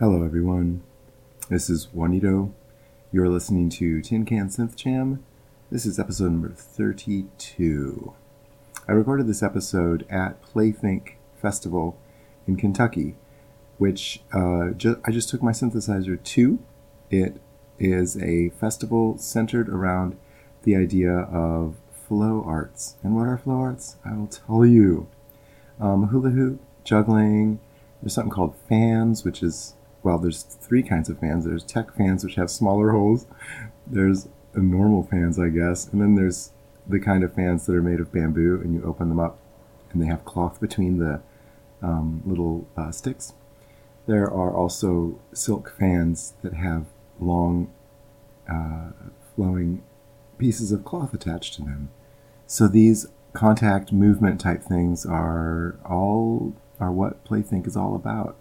Hello, everyone. This is Juanito. You're listening to Tin Can Synth Jam. This is episode number 32. I recorded this episode at Playthink Festival in Kentucky, which uh, ju- I just took my synthesizer to. It is a festival centered around the idea of flow arts. And what are flow arts? I will tell you. Um, hula hoop, juggling, there's something called fans, which is well, there's three kinds of fans. There's tech fans, which have smaller holes. There's normal fans, I guess, and then there's the kind of fans that are made of bamboo, and you open them up, and they have cloth between the um, little uh, sticks. There are also silk fans that have long, uh, flowing pieces of cloth attached to them. So these contact movement type things are all are what Playthink is all about.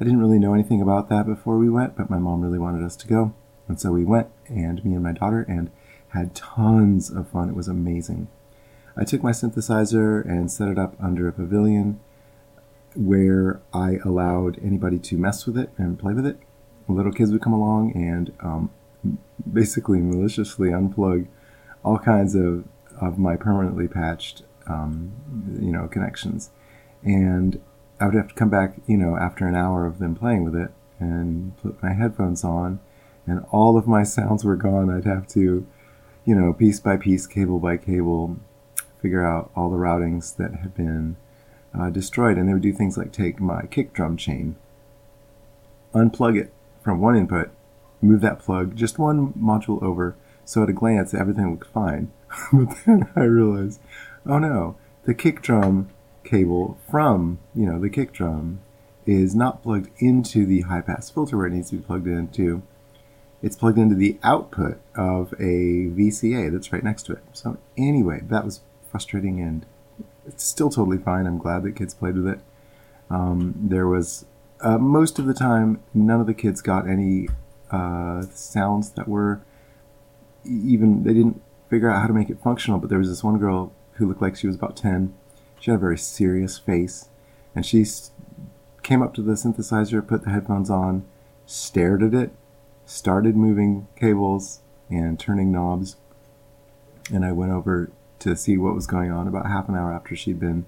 I didn't really know anything about that before we went, but my mom really wanted us to go. And so we went, and me and my daughter, and had tons of fun. It was amazing. I took my synthesizer and set it up under a pavilion where I allowed anybody to mess with it and play with it. Little kids would come along and um, basically maliciously unplug all kinds of, of my permanently patched, um, you know, connections. And I would have to come back, you know, after an hour of them playing with it and put my headphones on, and all of my sounds were gone. I'd have to, you know, piece by piece, cable by cable, figure out all the routings that had been uh, destroyed. And they would do things like take my kick drum chain, unplug it from one input, move that plug just one module over, so at a glance everything looked fine. but then I realized, oh no, the kick drum cable from, you know, the kick drum is not plugged into the high pass filter where it needs to be plugged into. It's plugged into the output of a VCA that's right next to it. So anyway, that was frustrating and it's still totally fine. I'm glad that kids played with it. Um, there was uh, most of the time none of the kids got any uh, sounds that were even they didn't figure out how to make it functional. But there was this one girl who looked like she was about ten she had a very serious face, and she came up to the synthesizer, put the headphones on, stared at it, started moving cables and turning knobs. And I went over to see what was going on about half an hour after she'd been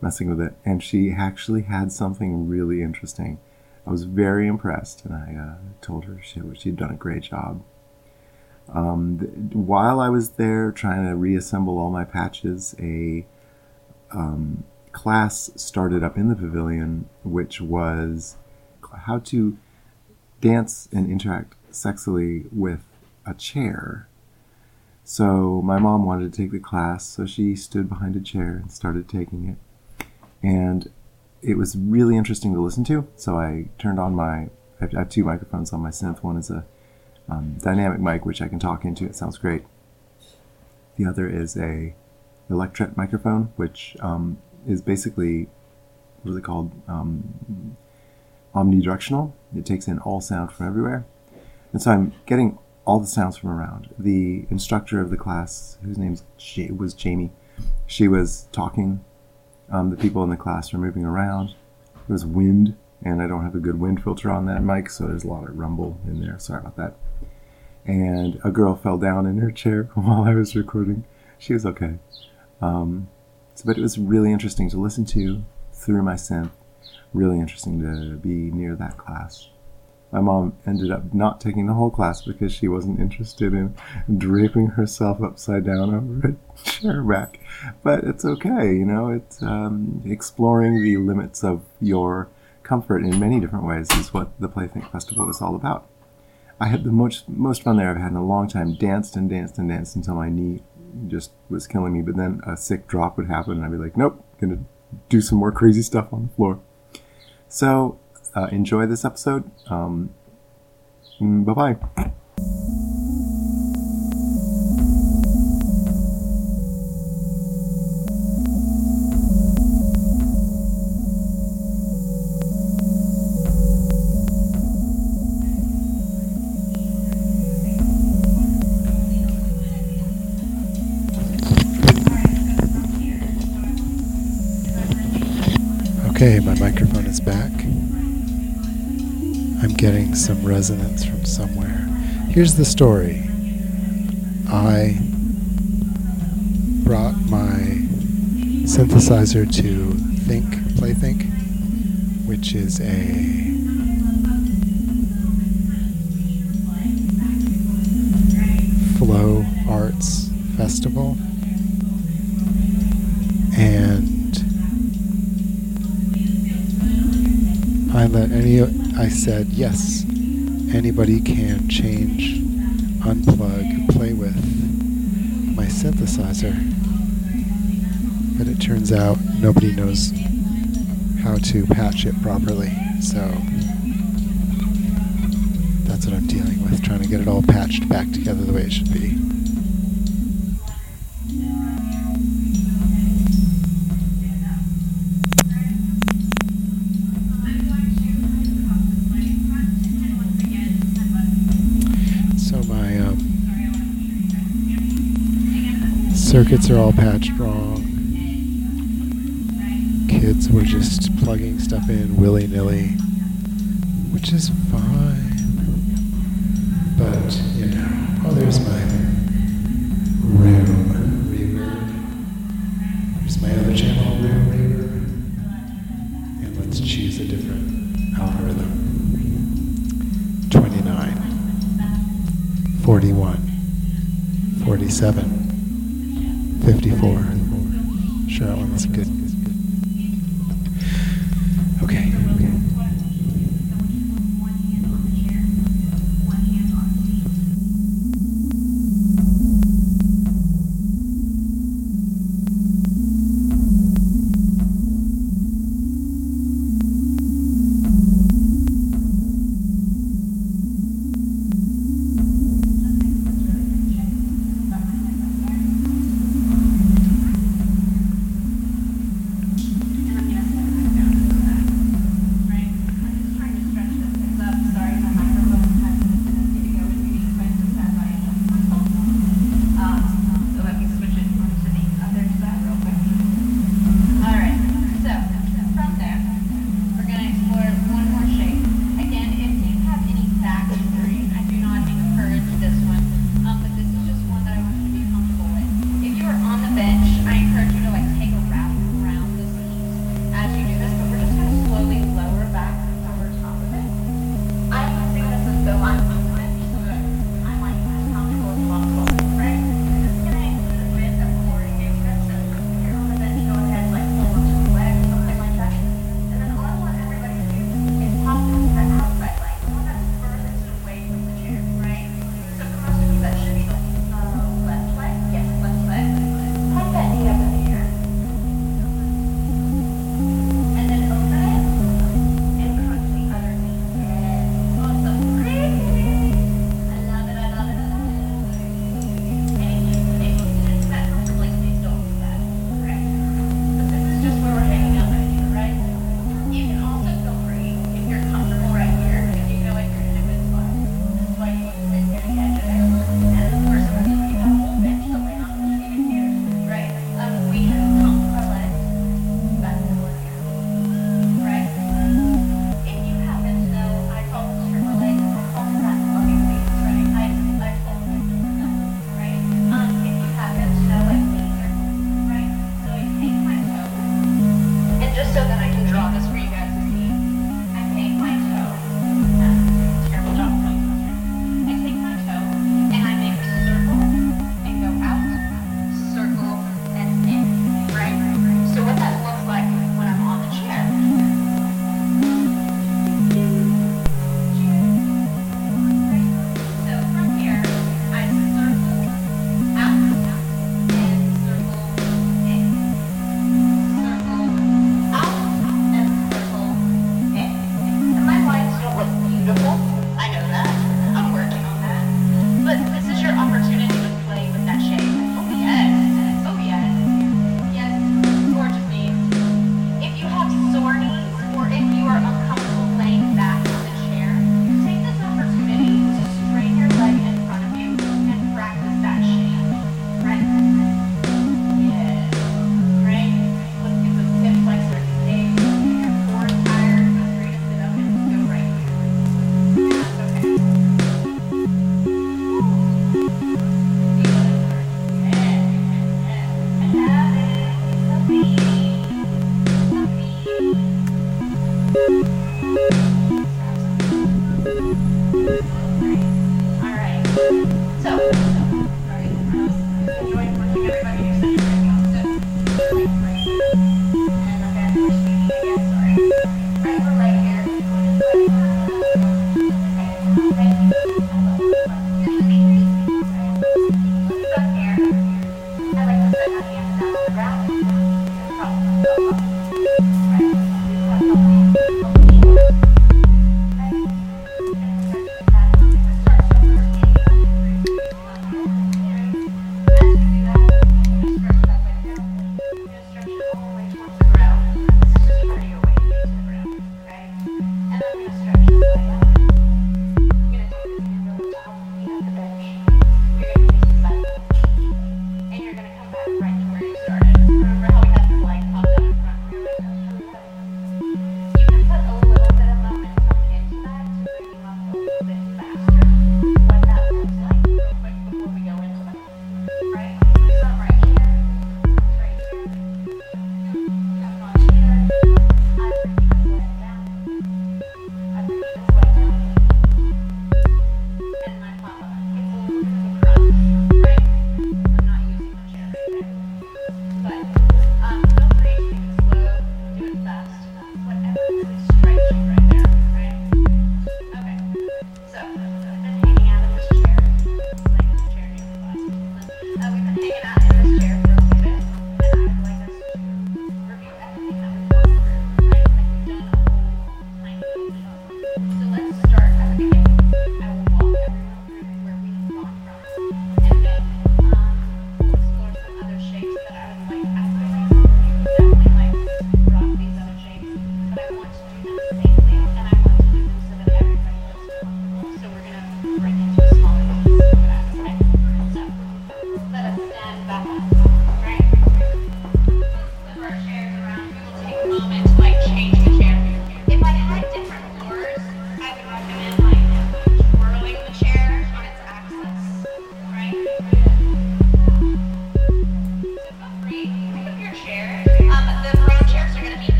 messing with it. And she actually had something really interesting. I was very impressed, and I uh, told her she, she'd done a great job. Um, while I was there trying to reassemble all my patches, a um, class started up in the pavilion, which was how to dance and interact sexily with a chair. So my mom wanted to take the class, so she stood behind a chair and started taking it. And it was really interesting to listen to. So I turned on my, I have two microphones on my synth. One is a um, dynamic mic, which I can talk into. It sounds great. The other is a Electret microphone, which um, is basically what is it called? Um, omnidirectional. It takes in all sound from everywhere, and so I'm getting all the sounds from around. The instructor of the class, whose name was Jamie, she was talking. Um, the people in the class were moving around. There was wind, and I don't have a good wind filter on that mic, so there's a lot of rumble in there. Sorry about that. And a girl fell down in her chair while I was recording. She was okay. Um, so, but it was really interesting to listen to through my synth. Really interesting to be near that class. My mom ended up not taking the whole class because she wasn't interested in draping herself upside down over a chair back. But it's okay, you know, it's um, exploring the limits of your comfort in many different ways is what the Playthink Festival is all about. I had the most, most fun there I've had in a long time. Danced and danced and danced until my knee just was killing me. But then a sick drop would happen, and I'd be like, nope, gonna do some more crazy stuff on the floor. So uh, enjoy this episode. Um, mm, bye bye. Resonance from somewhere. Here's the story. I brought my synthesizer to Think, Play Think, which is a flow arts festival. And I let any I said yes, anybody can change, unplug, play with my synthesizer. But it turns out nobody knows how to patch it properly. So that's what I'm dealing with, trying to get it all patched back together the way it should be. Circuits are all patched wrong. Kids were just plugging stuff in willy nilly, which is fine.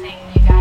Saying you guys.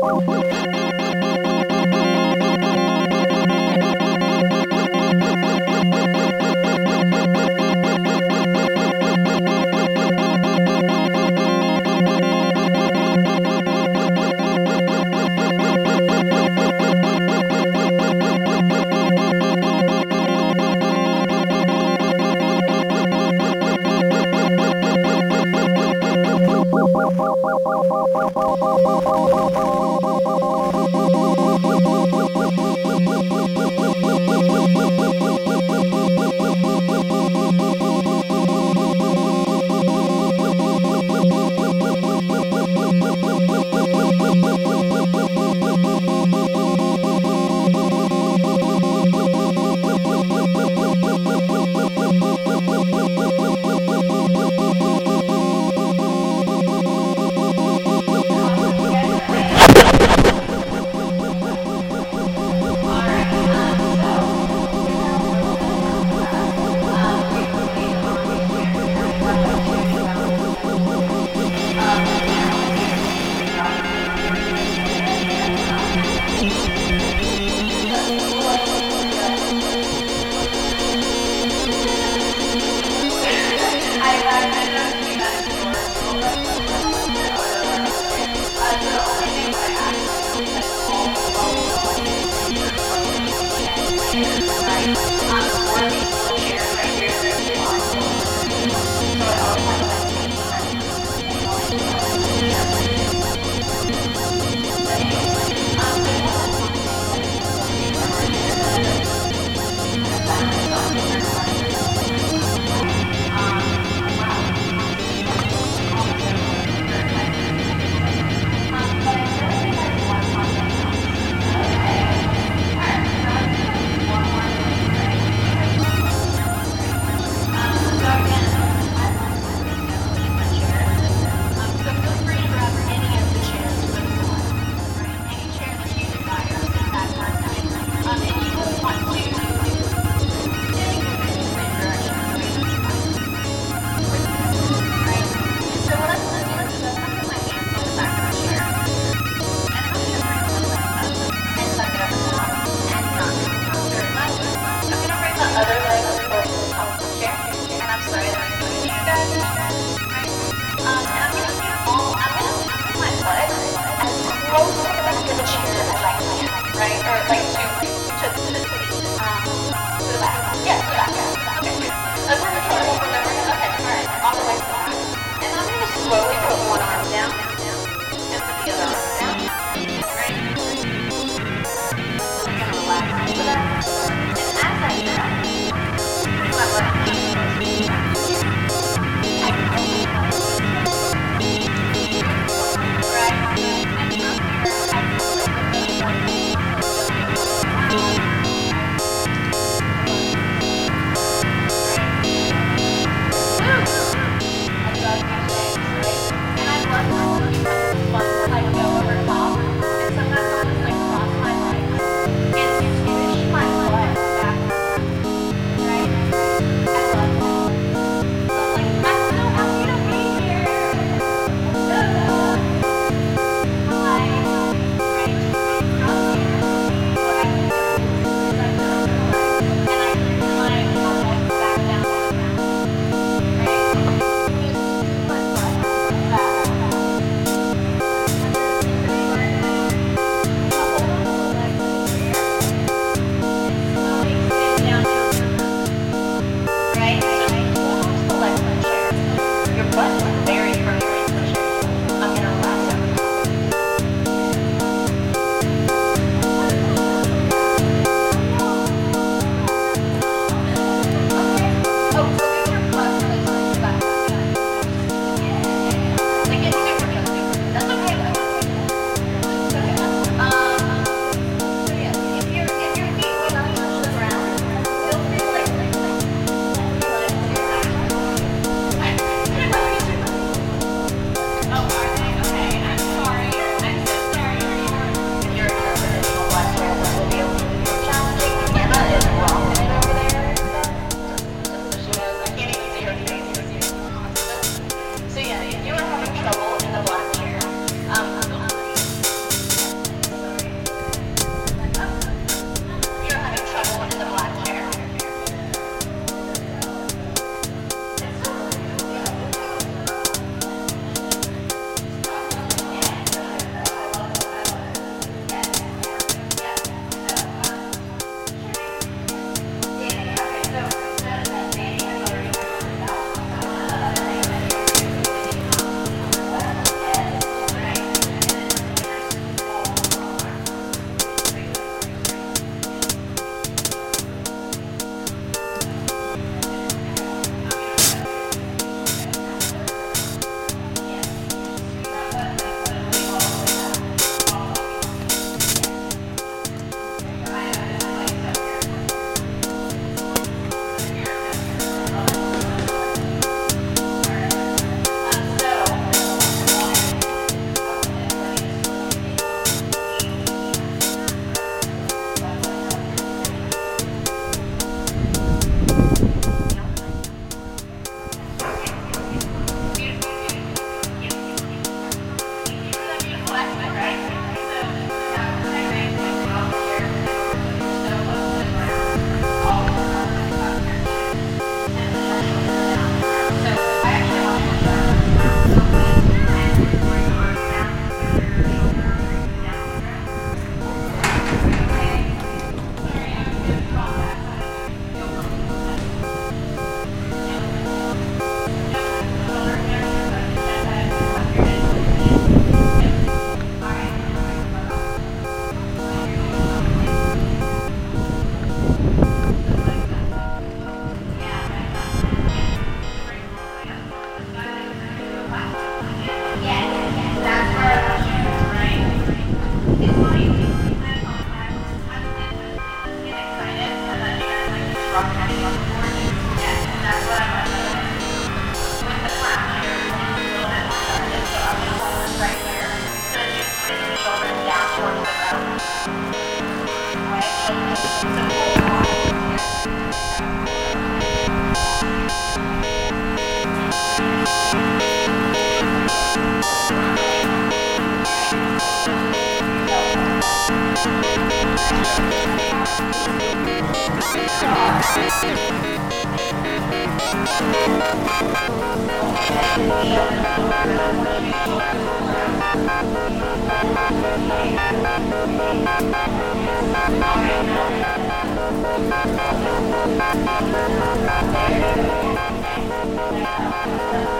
Thank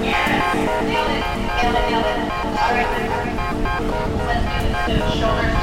Yes, feel it, feel it. All right, let's do the shoulder.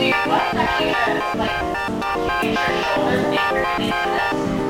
your you gotta like, get your shoulders anchored into this.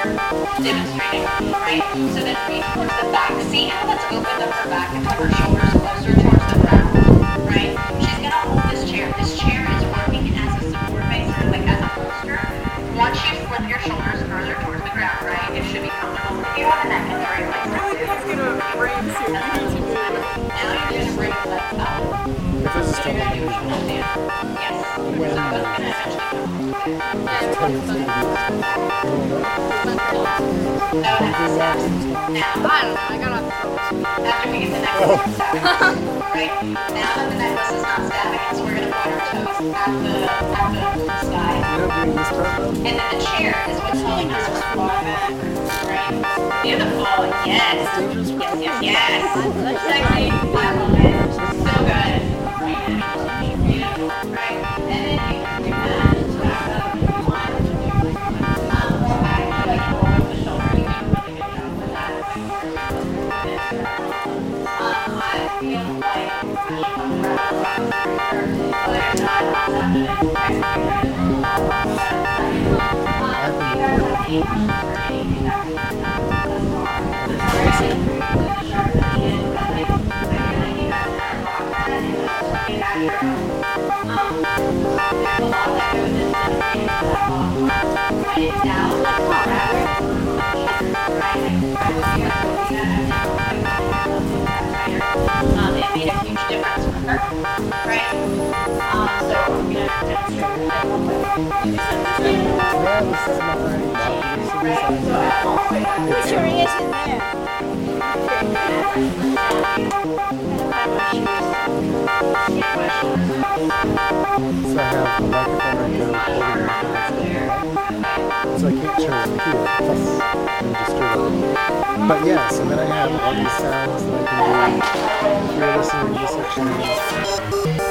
demonstrating, right? So then we put the back. See how? Let's open up her back and have her shoulders closer towards the ground. right now the necklace is not static, we're gonna put our toes at the at the sky. And then the chair is what's us from falling right? Beautiful, yes. Yes, yes, yes. Sexy, I love it. So good. It's now, let's walk But yeah, so then I have all these sounds that I can do. If you're listening to this, section.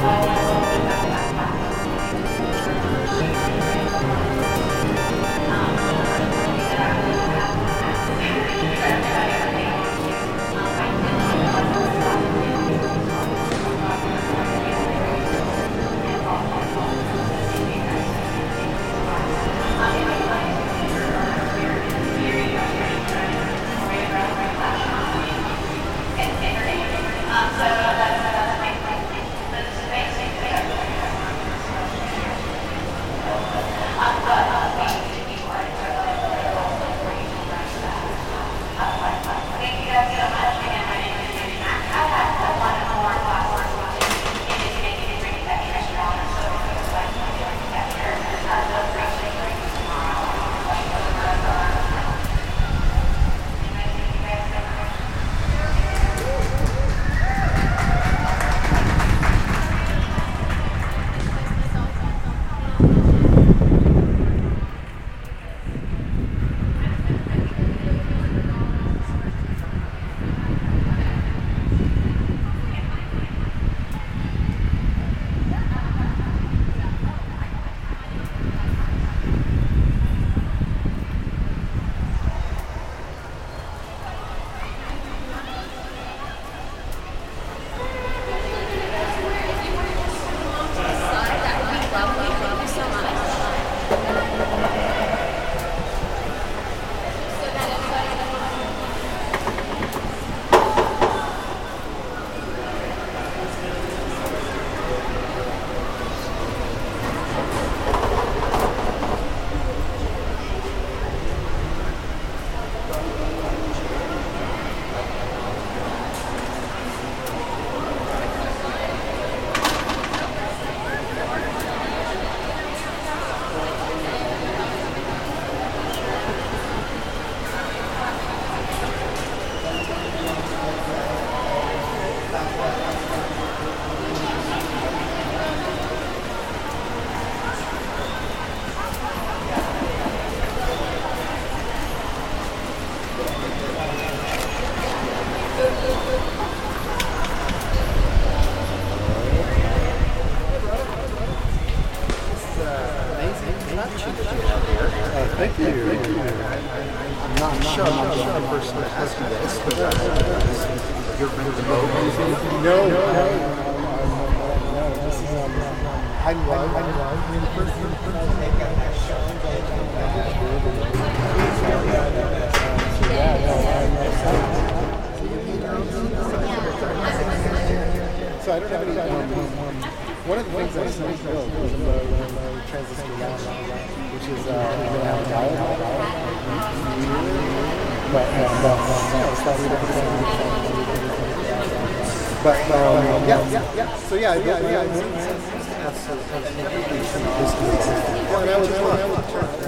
Uh, But um, yeah, yeah, yeah. So yeah, yeah, yeah. yeah. Well, and I was, I was,